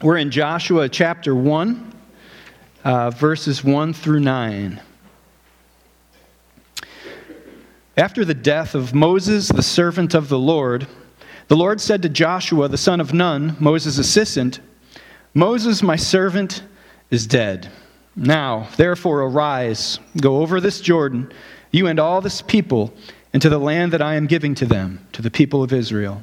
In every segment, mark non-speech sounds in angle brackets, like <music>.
We're in Joshua chapter 1, uh, verses 1 through 9. After the death of Moses, the servant of the Lord, the Lord said to Joshua, the son of Nun, Moses' assistant, Moses, my servant, is dead. Now, therefore, arise, go over this Jordan, you and all this people, into the land that I am giving to them, to the people of Israel.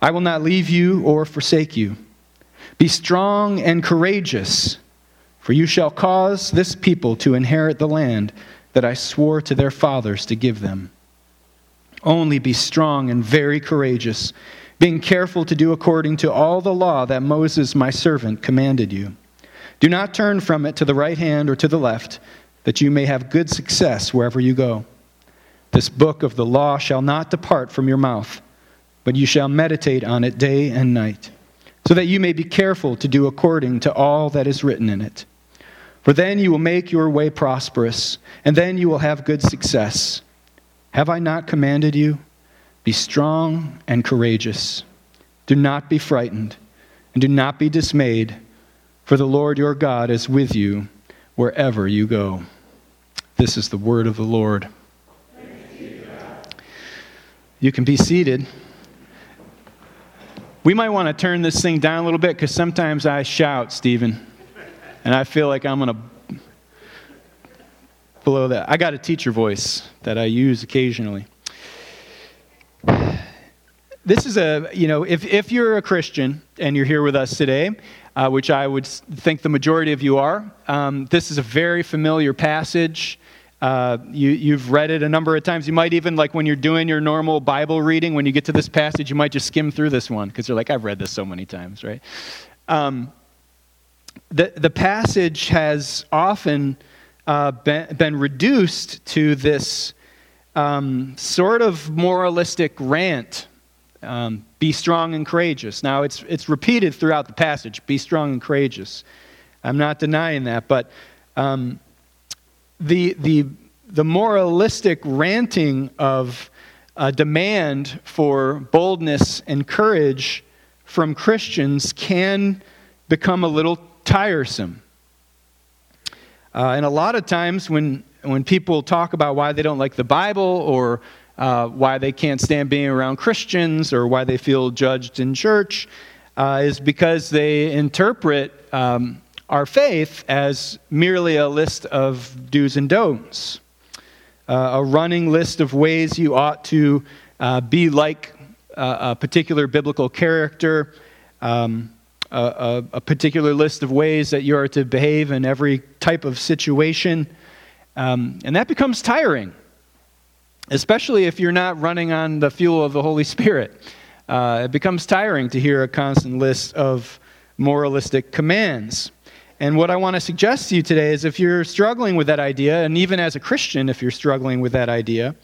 I will not leave you or forsake you. Be strong and courageous, for you shall cause this people to inherit the land that I swore to their fathers to give them. Only be strong and very courageous, being careful to do according to all the law that Moses, my servant, commanded you. Do not turn from it to the right hand or to the left, that you may have good success wherever you go. This book of the law shall not depart from your mouth but you shall meditate on it day and night, so that you may be careful to do according to all that is written in it. For then you will make your way prosperous, and then you will have good success. Have I not commanded you? Be strong and courageous. Do not be frightened, and do not be dismayed, for the Lord your God is with you wherever you go. This is the word of the Lord. You can be seated. We might want to turn this thing down a little bit because sometimes I shout, Stephen, and I feel like I'm going to blow that. I got a teacher voice that I use occasionally. This is a, you know, if, if you're a Christian and you're here with us today, uh, which I would think the majority of you are, um, this is a very familiar passage. Uh, you, you've read it a number of times. You might even, like when you're doing your normal Bible reading, when you get to this passage, you might just skim through this one because you're like, I've read this so many times, right? Um, the, the passage has often uh, been, been, reduced to this um, sort of moralistic rant um, be strong and courageous. Now, it's, it's repeated throughout the passage be strong and courageous. I'm not denying that, but um, the, the, the moralistic ranting of a demand for boldness and courage from Christians can become a little tiresome. Uh, and a lot of times when, when people talk about why they don't like the Bible or uh, why they can't stand being around Christians or why they feel judged in church, uh, is because they interpret um, our faith as merely a list of do's and don'ts, uh, a running list of ways you ought to uh, be like a particular biblical character, um, a, a, particular list of ways that you are to behave in every type of situation. Um, and that becomes tiring, especially if you're not running on the fuel of the Holy Spirit. Uh, it becomes tiring to hear a constant list of moralistic commands. And what I want to suggest to you today is if you're struggling with that idea, and even as a Christian, if you're struggling with that idea,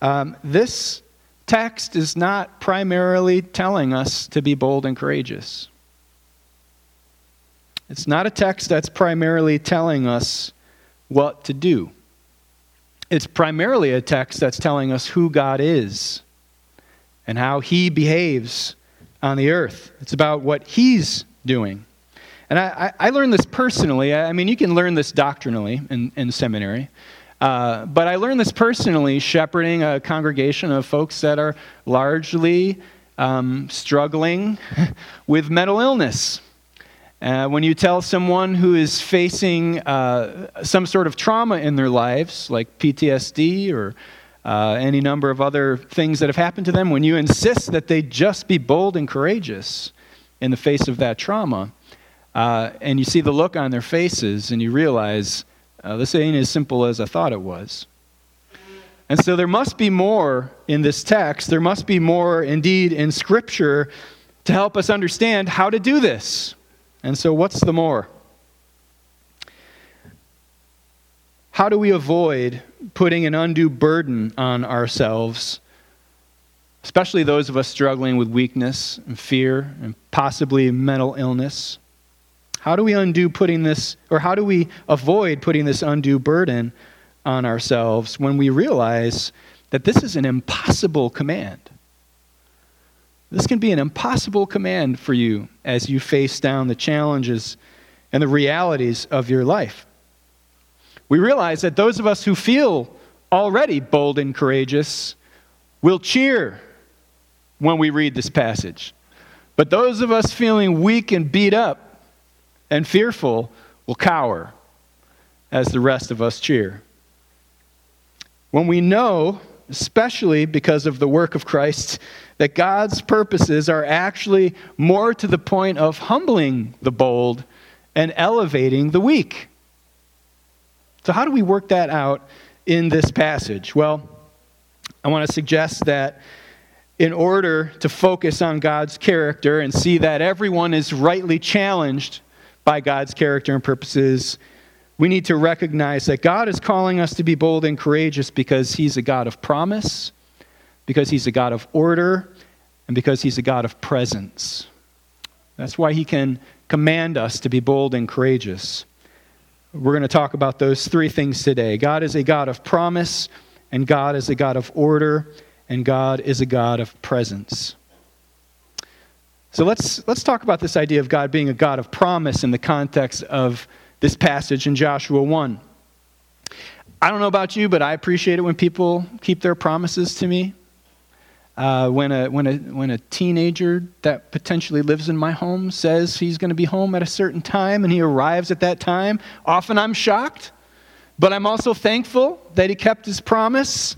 um, this text is not primarily telling us to be bold and courageous. It's not a text that's primarily telling us what to do. It's primarily a text that's telling us who God is and how He behaves on the earth. It's about what He's doing. And I, I, learned this personally. I mean, you can learn this doctrinally in, in seminary. Uh, but I learned this personally shepherding a congregation of folks that are largely um, struggling <laughs> with mental illness. Uh, when you tell someone who is facing uh, some sort of trauma in their lives, like PTSD or uh, any number of other things that have happened to them, when you insist that they just be bold and courageous in the face of that trauma, uh, and you see the look on their faces, and you realize uh, this ain't as simple as I thought it was. And so there must be more in this text. There must be more, indeed, in Scripture to help us understand how to do this. And so, what's the more? How do we avoid putting an undue burden on ourselves, especially those of us struggling with weakness and fear and possibly mental illness? How do we undo putting this, or how do we avoid putting this undue burden on ourselves when we realize that this is an impossible command? This can be an impossible command for you as you face down the challenges and the realities of your life. We realize that those of us who feel already bold and courageous will cheer when we read this passage. But those of us feeling weak and beat up and fearful will cower as the rest of us cheer. When we know especially because of the work of Christ, that God's purposes are actually more to the point of humbling the bold and elevating the weak. So, how do we work that out in this passage? Well, I want to suggest that in order to focus on God's character and see that everyone is rightly challenged by God's character and purposes, we need to recognize that God is calling us to be bold and courageous because He's a God of promise, because He's a God of order, and because He's a God of presence. That's why He can command us to be bold and courageous. We're going to talk about those three things today. God is a God of promise, and God is a God of order, and God is a God of presence. So let's, let's talk about this idea of God being a God of promise in the context of this passage in Joshua 1. I don't know about you, but I appreciate it when people keep their promises to me. Uh, when, a, when, a, when a teenager that potentially lives in my home says he's going to be home at a certain time and he arrives at that time, often I'm shocked, but I'm also thankful that he kept his promise.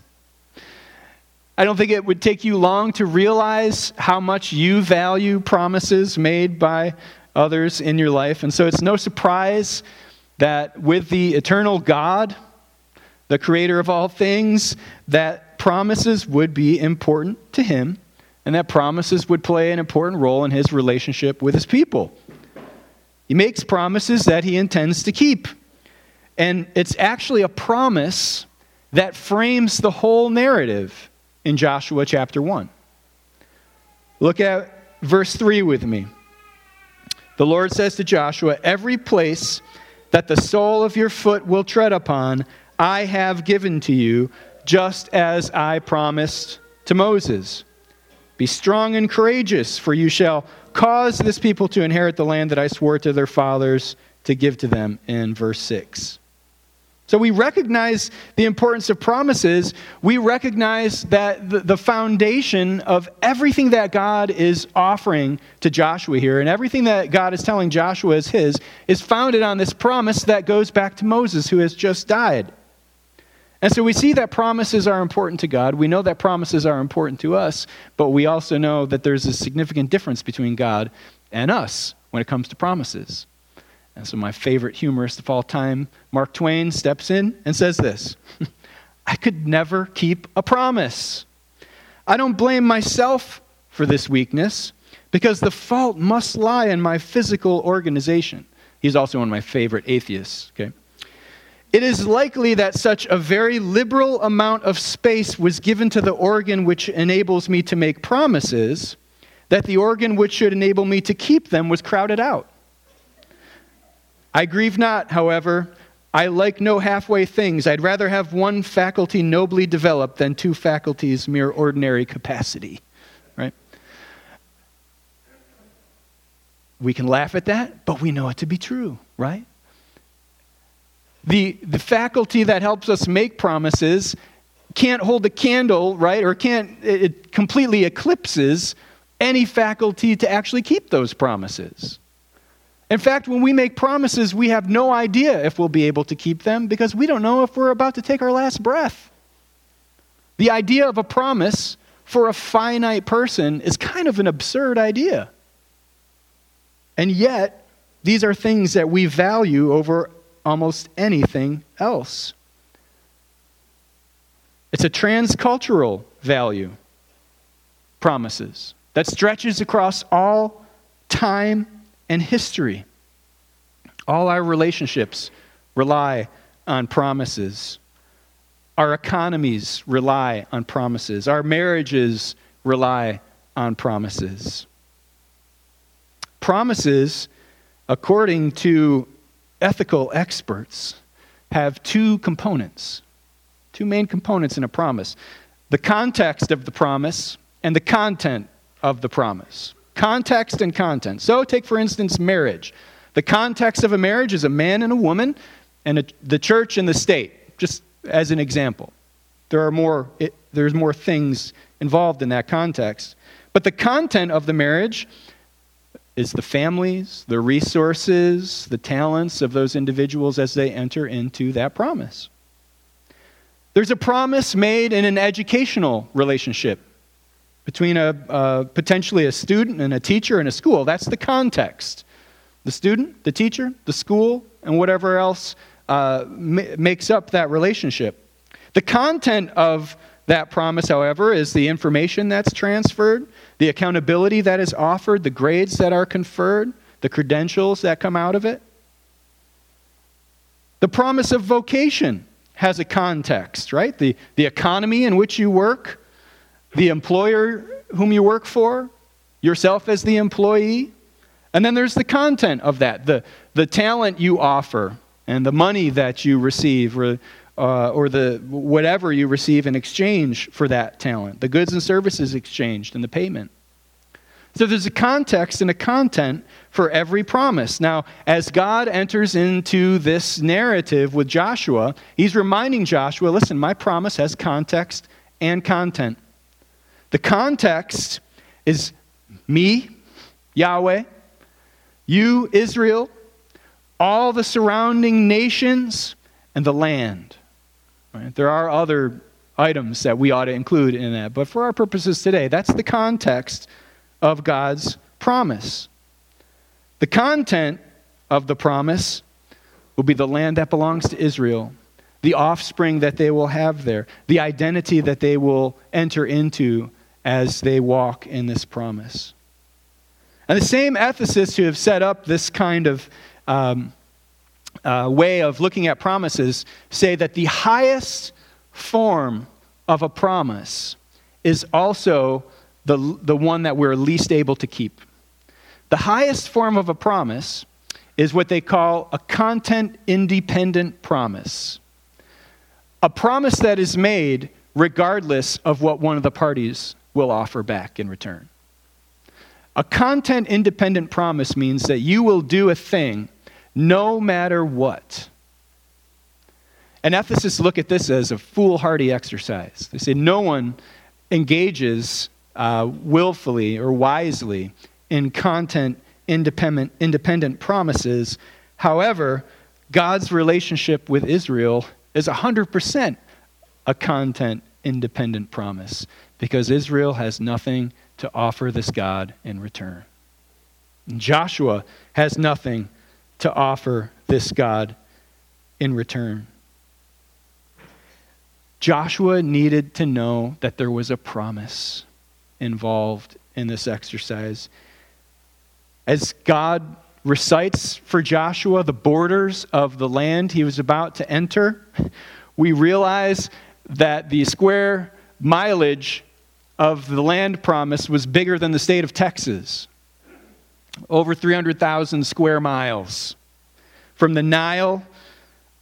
I don't think it would take you long to realize how much you value promises made by others in your life. And so it's no surprise that with the eternal God, the creator of all things, that promises would be important to him and that promises would play an important role in his relationship with his people. He makes promises that he intends to keep. And it's actually a promise that frames the whole narrative in Joshua chapter 1. Look at verse 3 with me. The Lord says to Joshua, Every place that the sole of your foot will tread upon, I have given to you, just as I promised to Moses. Be strong and courageous, for you shall cause this people to inherit the land that I swore to their fathers to give to them, in verse 6. So we recognize the importance of promises. We recognize that the, foundation of everything that God is offering to Joshua here and everything that God is telling Joshua is his is founded on this promise that goes back to Moses, who has just died. And so we see that promises are important to God. We know that promises are important to us, but we also know that there's a significant difference between God and us when it comes to promises. And so, my favorite humorist of all time, Mark Twain, steps in and says this <laughs> I could never keep a promise. I don't blame myself for this weakness because the fault must lie in my physical organization. He's also one of my favorite atheists, okay? It is likely that such a very liberal amount of space was given to the organ which enables me to make promises that the organ which should enable me to keep them was crowded out. I grieve not, however. I like no halfway things. I'd rather have one faculty nobly developed than two faculties mere ordinary capacity. Right? We can laugh at that, but we know it to be true, right? The, the faculty that helps us make promises can't hold a candle, right? Or can't, it completely eclipses any faculty to actually keep those promises. In fact, when we make promises, we have no idea if we'll be able to keep them because we don't know if we're about to take our last breath. The idea of a promise for a finite person is kind of an absurd idea. And yet, these are things that we value over almost anything else. It's a transcultural value, promises, that stretches across all time and history. All our relationships rely on promises. Our economies rely on promises. Our marriages rely on promises. Promises, according to ethical experts, have two components, two main components in a promise the context of the promise and the content of the promise. Context and content. So, take for instance marriage. The context of a marriage is a man and a woman, and a, the church and the state, just as an example. There are more, it, there's more things involved in that context. But the content of the marriage is the families, the resources, the talents of those individuals as they enter into that promise. There's a promise made in an educational relationship between a, potentially a student and a teacher in a school. That's the context. The student, the teacher, the school, and whatever else uh, makes up that relationship. The content of that promise, however, is the information that's transferred, the accountability that is offered, the grades that are conferred, the credentials that come out of it. The promise of vocation has a context, right? The, the economy in which you work, the employer whom you work for, yourself as the employee. And then there's the content of that, the, the talent you offer, and the money that you receive, or, uh, or the whatever you receive in exchange for that talent, the goods and services exchanged, and the payment. So there's a context and a content for every promise. Now, as God enters into this narrative with Joshua, he's reminding Joshua listen, my promise has context and content. The context is me, Yahweh, you, Israel, all the surrounding nations, and the land. Right? There are other items that we ought to include in that, but for our purposes today, that's the context of God's promise. The content of the promise will be the land that belongs to Israel, the offspring that they will have there, the identity that they will enter into as they walk in this promise. And the same ethicists who have set up this kind of um, uh, way of looking at promises say that the highest form of a promise is also the, the one that we're least able to keep. The highest form of a promise is what they call a content independent promise. A promise that is made regardless of what one of the parties will offer back in return. A content independent promise means that you will do a thing no matter what. And ethicists look at this as a foolhardy exercise. They say no one engages uh, willfully or wisely in content independent, independent promises. However, God's relationship with Israel is 100% a content independent promise because Israel has nothing to offer this God in return. Joshua has nothing to offer this God in return. Joshua needed to know that there was a promise involved in this exercise. As God recites for Joshua the borders of the land he was about to enter, <laughs> we realize that the square mileage of the land promise was bigger than the state of Texas. Over 300,000 square miles. From the Nile,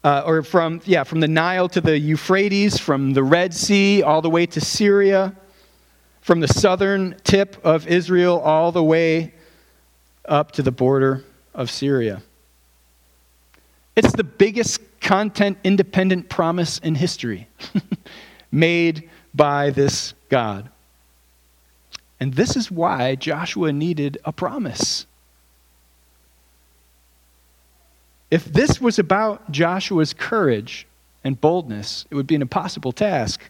uh, or from, yeah, from the Nile to the Euphrates, from the Red Sea all the way to Syria, from the southern tip of Israel all the way up to the border of Syria. It's the biggest content independent promise in history <laughs> made by this God. And this is why Joshua needed a promise. If this was about Joshua's courage and boldness, it would be an impossible task.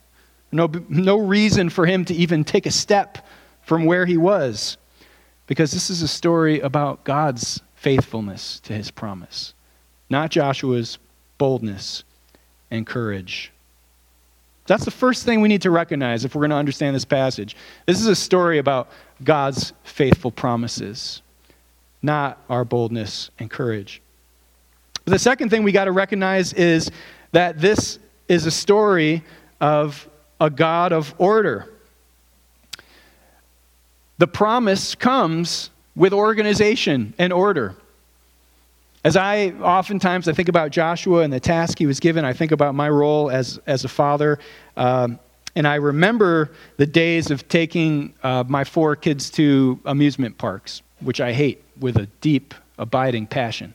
No, no reason for him to even take a step from where he was. Because this is a story about God's faithfulness to his promise, not Joshua's boldness and courage. That's the first thing we need to recognize if we're going to understand this passage. This is a story about God's faithful promises, not our boldness and courage. But the second thing we got to recognize is that this is a story of a God of order. The promise comes with organization and order. As I oftentimes I think about Joshua and the task he was given, I think about my role as, as a father. Um, and I remember the days of taking uh, my four kids to amusement parks, which I hate with a deep, abiding passion.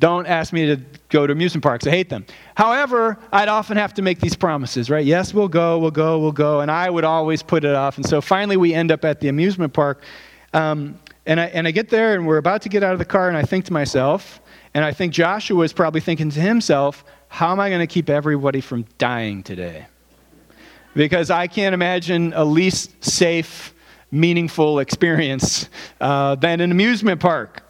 Don't ask me to go to amusement parks. I hate them. However, I'd often have to make these promises, right? Yes, we'll go, we'll go, we'll go. And I would always put it off. And so finally, we end up at the amusement park. Um, and, I, and I get there, and we're about to get out of the car, and I think to myself, and I think Joshua is probably thinking to himself, how am I going to keep everybody from dying today? Because I can't imagine a least safe, meaningful experience uh, than an amusement park.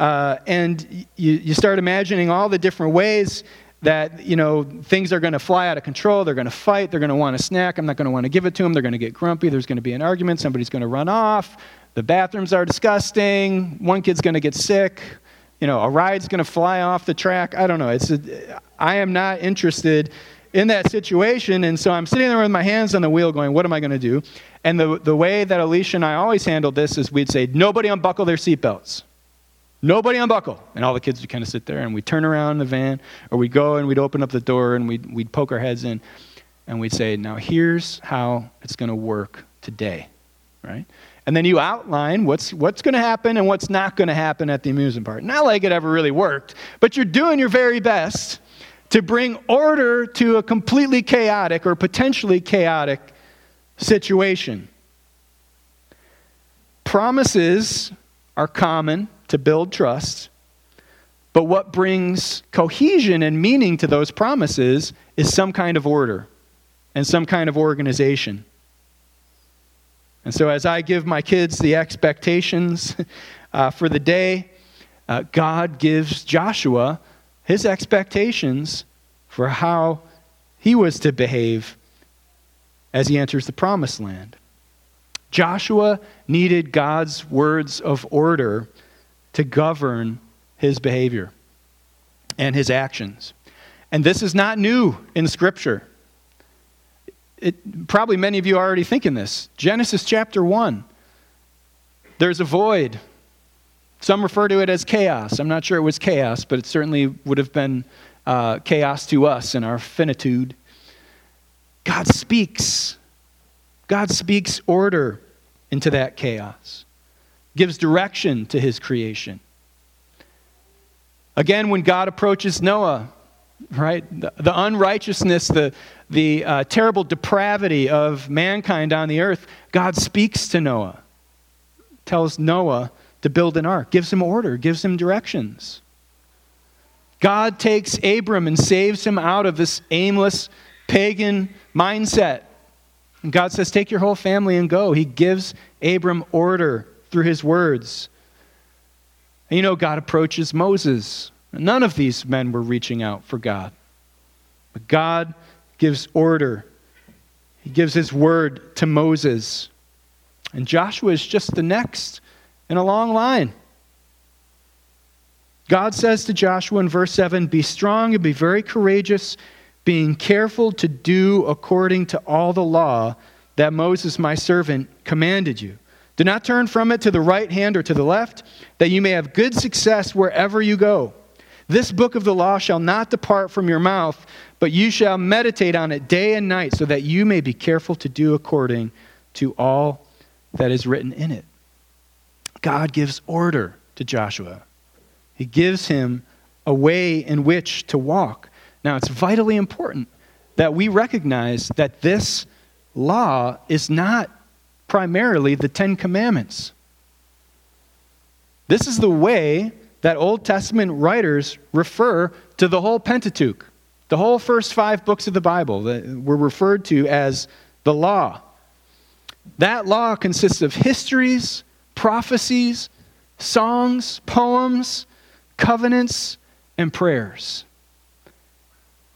Uh, and you, you start imagining all the different ways that you know things are going to fly out of control they're going to fight they're going to want a snack i'm not going to want to give it to them they're going to get grumpy there's going to be an argument somebody's going to run off the bathrooms are disgusting. One kid's going to get sick. You know a ride's going to fly off the track. I don't know. It's a, i am not interested in that situation and so i'm sitting there with my hands on the wheel going what am i going to do? And the, the way that alicia and i always handled this is we'd say nobody unbuckle their seatbelts. Nobody unbuckle. And all the kids would kind of sit there and we'd turn around in the van or we'd go and we'd open up the door and we'd, we'd poke our heads in and we'd say, now here's how it's going to work today, right? And then you outline what's, what's going to happen and what's not going to happen at the amusement park. Not like it ever really worked, but you're doing your very best to bring order to a completely chaotic or potentially chaotic situation. Promises are common to build trust. But what brings cohesion and meaning to those promises is some kind of order and some kind of organization. And so, as I give my kids the expectations <laughs> uh, for the day, uh, God gives Joshua his expectations for how he was to behave as he enters the promised land. Joshua needed God's words of order to govern his behavior and his actions. And this is not new in Scripture. It, probably many of you are already thinking this. Genesis chapter 1. There's a void. Some refer to it as chaos. I'm not sure it was chaos, but it certainly would have been uh, chaos to us in our finitude. God speaks. God speaks order into that chaos gives direction to his creation. Again, when God approaches Noah, right, the, the unrighteousness, the, the uh, terrible depravity of mankind on the earth, God speaks to Noah, tells Noah to build an ark, gives him order, gives him directions. God takes Abram and saves him out of this aimless pagan mindset. And God says, Take your whole family and go. He gives Abram order through his words. And you know, God approaches Moses. None of these men were reaching out for God. But God gives order, He gives His word to Moses. And Joshua is just the next in a long line. God says to Joshua in verse 7 Be strong and be very courageous, being careful to do according to all the law that Moses, my servant, commanded you. Do not turn from it to the right hand or to the left, that you may have good success wherever you go. This book of the law shall not depart from your mouth, but you shall meditate on it day and night, so that you may be careful to do according to all that is written in it. God gives order to Joshua, He gives him a way in which to walk. Now, it's vitally important that we recognize that this law is not primarily the Ten Commandments. This is the way that Old Testament writers refer to the whole Pentateuch, the whole first five books of the Bible that were referred to as the law. That law consists of histories, prophecies, songs, poems, covenants, and prayers.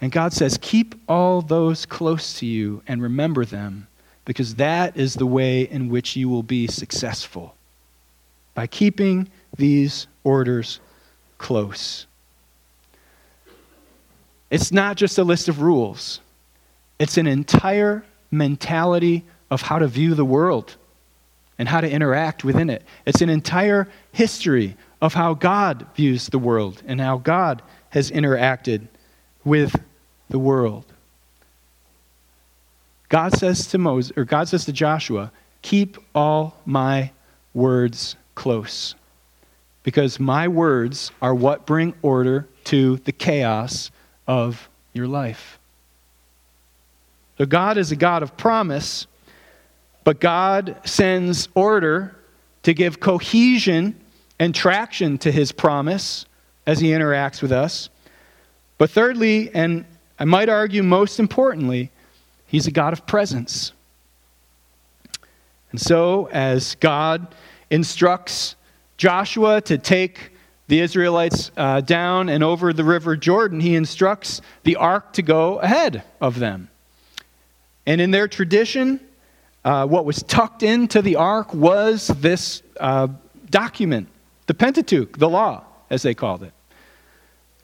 And God says, Keep all those close to you and remember them because that is the way in which you will be successful by keeping these orders close. It's not just a list of rules, it's an entire mentality of how to view the world and how to interact within it. It's an entire history of how God views the world and how God has interacted with the world. God says to Moses or God says to Joshua, "Keep all my words close." Because my words are what bring order to the chaos of your life. So God is a God of promise, but God sends order to give cohesion and traction to his promise as he interacts with us. But thirdly, and I might argue most importantly, he's a God of presence. And so, as God instructs Joshua to take the Israelites uh, down and over the river Jordan, he instructs the ark to go ahead of them. And in their tradition, uh, what was tucked into the ark was this uh, document, the Pentateuch, the law, as they called it.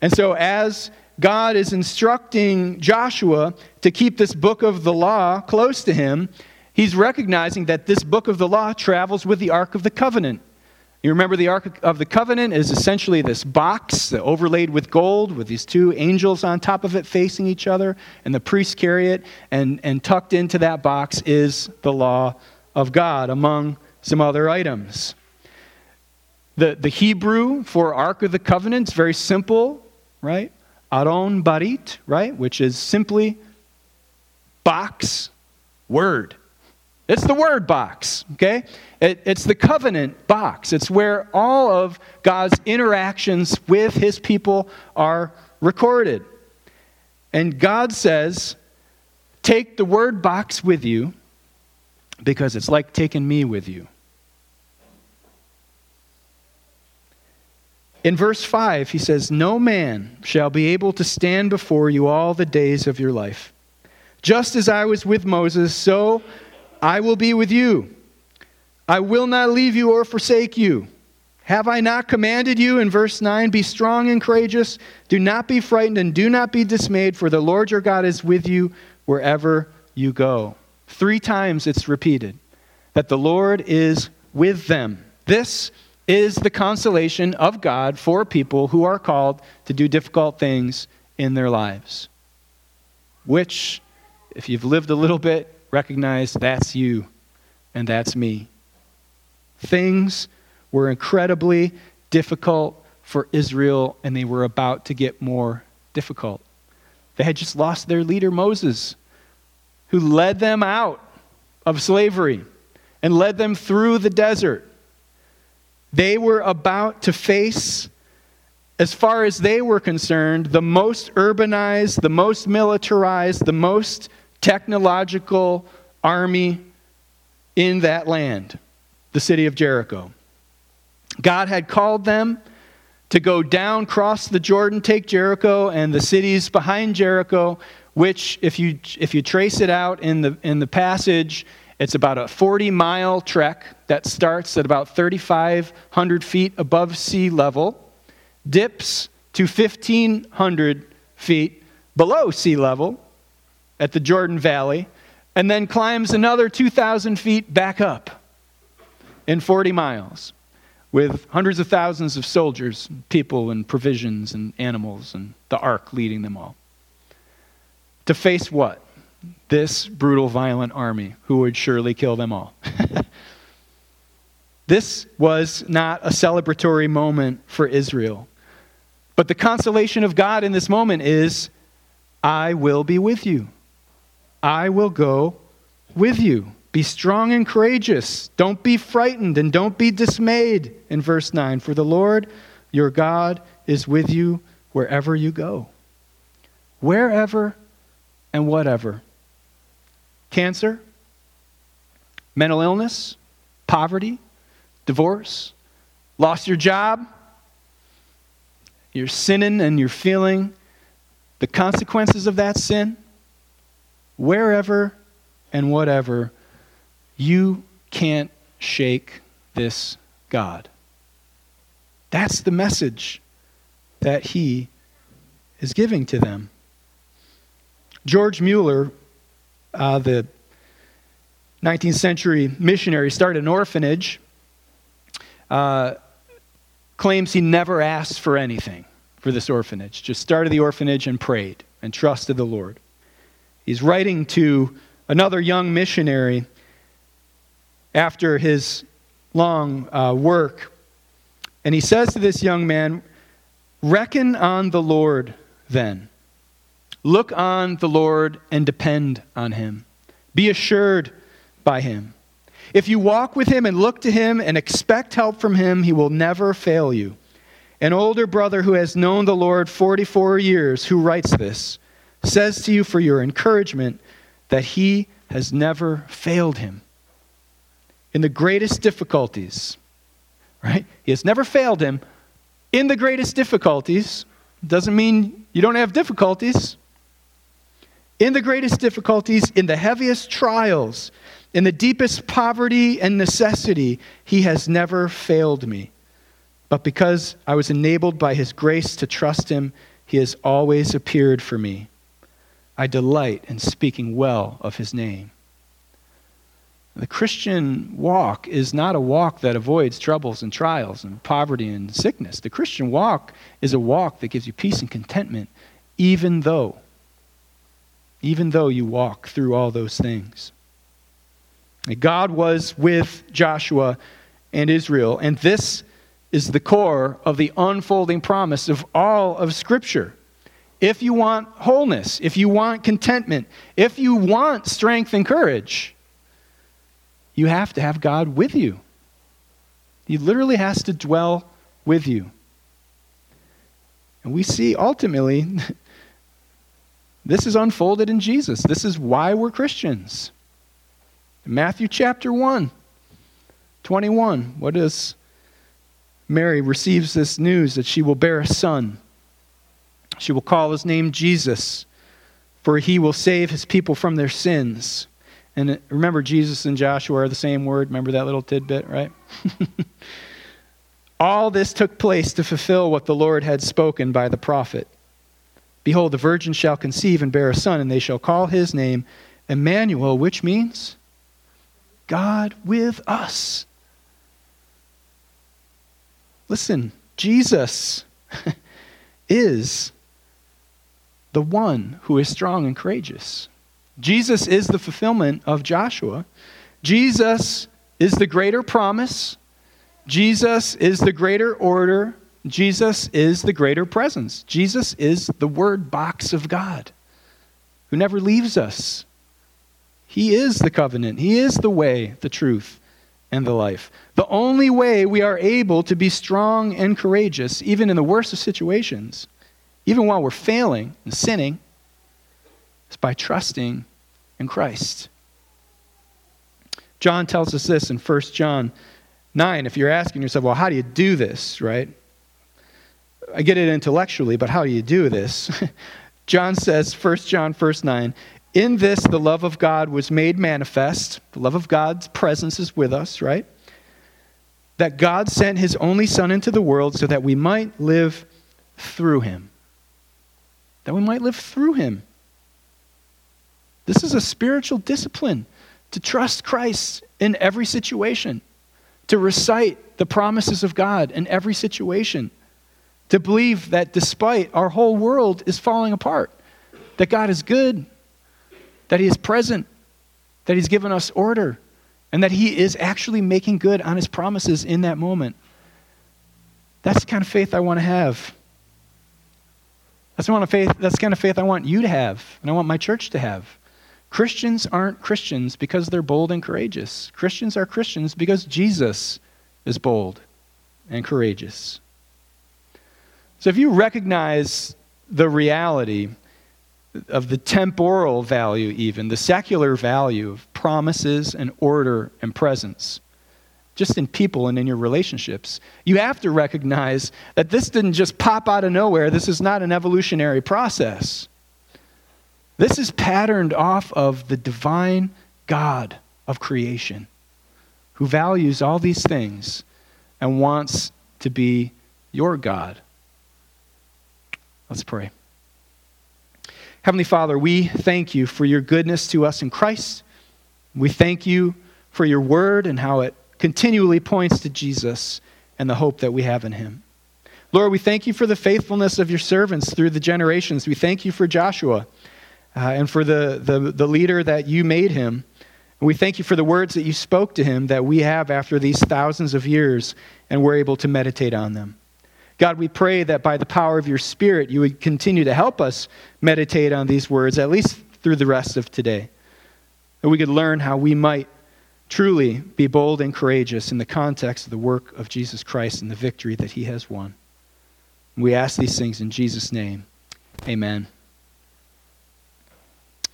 And so, as God is instructing Joshua to keep this book of the law close to him, he's recognizing that this book of the law travels with the Ark of the Covenant. You remember the Ark of the Covenant is essentially this box overlaid with gold with these two angels on top of it facing each other, and the priests carry it, and, and tucked into that box is the law of God, among some other items. The, the Hebrew for Ark of the Covenant is very simple, right? Aron Barit, right? Which is simply box, word. It's the word box, okay? It, it's the covenant box. It's where all of God's interactions with his people are recorded. And God says, Take the word box with you because it's like taking me with you. In verse 5, he says, No man shall be able to stand before you all the days of your life. Just as I was with Moses, so I will be with you. I will not leave you or forsake you. Have I not commanded you in verse 9? Be strong and courageous. Do not be frightened and do not be dismayed, for the Lord your God is with you wherever you go. Three times it's repeated that the Lord is with them. This is the consolation of God for people who are called to do difficult things in their lives. Which, if you've lived a little bit, recognize that's you and that's me. Things were incredibly difficult for Israel, and they were about to get more difficult. They had just lost their leader, Moses, who led them out of slavery and led them through the desert. They were about to face, as far as they were concerned, the most urbanized, the most militarized, the most technological army in that land, the city of Jericho. God had called them to go down, cross the Jordan, take Jericho and the cities behind Jericho, which, if you, if you trace it out in the, in the passage, it's about a 40 mile trek that starts at about 3,500 feet above sea level, dips to 1,500 feet below sea level, at the Jordan Valley, and then climbs another 2,000 feet back up in 40 miles with hundreds of thousands of soldiers, people, and provisions and animals, and the ark leading them all. To face what? This brutal, violent army who would surely kill them all. <laughs> this was not a celebratory moment for Israel. But the consolation of God in this moment is I will be with you. I will go with you. Be strong and courageous. Don't be frightened and don't be dismayed. In verse 9, for the Lord your God is with you wherever you go. Wherever and whatever. Cancer, mental illness, poverty, divorce, lost your job, you're sinning and you're feeling the consequences of that sin wherever and whatever, you can't shake this God. That's the message that he is giving to them. George Mueller, uh, the 19th century missionary, started an orphanage. Uh, claims he never asked for anything for this orphanage, just started the orphanage and prayed and trusted the Lord. He's writing to another young missionary after his long uh, work. And he says to this young man, Reckon on the Lord then. Look on the Lord and depend on him. Be assured by him. If you walk with him and look to him and expect help from him, he will never fail you. An older brother who has known the Lord 44 years, who writes this, says to you for your encouragement that he has never failed him in the greatest difficulties, right? He has never failed him in the greatest difficulties. Doesn't mean you don't have difficulties. In the greatest difficulties, in the heaviest trials, in the deepest poverty and necessity, he has never failed me. But because I was enabled by his grace to trust him, he has always appeared for me. I delight in speaking well of his name. The Christian walk is not a walk that avoids troubles and trials and poverty and sickness. The Christian walk is a walk that gives you peace and contentment, even though, even though you walk through all those things. God was with Joshua and Israel, and this is the core of the unfolding promise of all of Scripture. If you want wholeness, if you want contentment, if you want strength and courage, you have to have God with you. He literally has to dwell with you. And we see ultimately, <laughs> this is unfolded in Jesus. This is why we're Christians. Matthew chapter 1, 21. What is Mary receives this news that she will bear a son. She will call his name Jesus, for he will save his people from their sins. And remember, Jesus and Joshua are the same word. Remember that little tidbit, right? <laughs> All this took place to fulfill what the Lord had spoken by the prophet. Behold, the virgin shall conceive and bear a son, and they shall call his name Emmanuel, which means God with us. Listen, Jesus <laughs> is the one who is strong and courageous. Jesus is the fulfillment of Joshua. Jesus is the greater promise. Jesus is the greater order. Jesus is the greater presence. Jesus is the word box of God who never leaves us. He is the covenant, He is the way, the truth, and the life. The only way we are able to be strong and courageous, even in the worst of situations, even while we're failing and sinning, is by trusting in Christ. John tells us this in 1 John 9. If you're asking yourself, well, how do you do this, right? I get it intellectually, but how do you do this? <laughs> John says, 1 John, verse 9, in this the love of God was made manifest. The love of God's presence is with us, right? That God sent his only Son into the world so that we might live through him. That we might live through him. This is a spiritual discipline to trust Christ in every situation, to recite the promises of God in every situation, to believe that despite our whole world is falling apart, that God is good, that He is present, that He's given us order, and that He is actually making good on His promises in that moment. That's the kind of faith I want to have. That's the kind of faith, that's kind of faith I want you to have, and I want my church to have. Christians aren't Christians because they're bold and courageous. Christians are Christians because Jesus is bold and courageous. So if you recognize the reality of the temporal value, even the secular value of promises and order and presence, just in people and in your relationships, you have to recognize that this didn't just pop out of nowhere. This is not an evolutionary process. This is patterned off of the divine God of creation who values all these things and wants to be your God. Let's pray. Heavenly Father, we thank you for your goodness to us in Christ. We thank you for your word and how it continually points to Jesus and the hope that we have in him. Lord, we thank you for the faithfulness of your servants through the generations. We thank you for Joshua uh, and for the, the, the leader that you made him. And we thank you for the words that you spoke to him that we have after these thousands of years and we're able to meditate on them. God, we pray that by the power of your Spirit, you would continue to help us meditate on these words, at least through the rest of today. That we could learn how we might truly be bold and courageous in the context of the work of Jesus Christ and the victory that he has won. We ask these things in Jesus' name. Amen.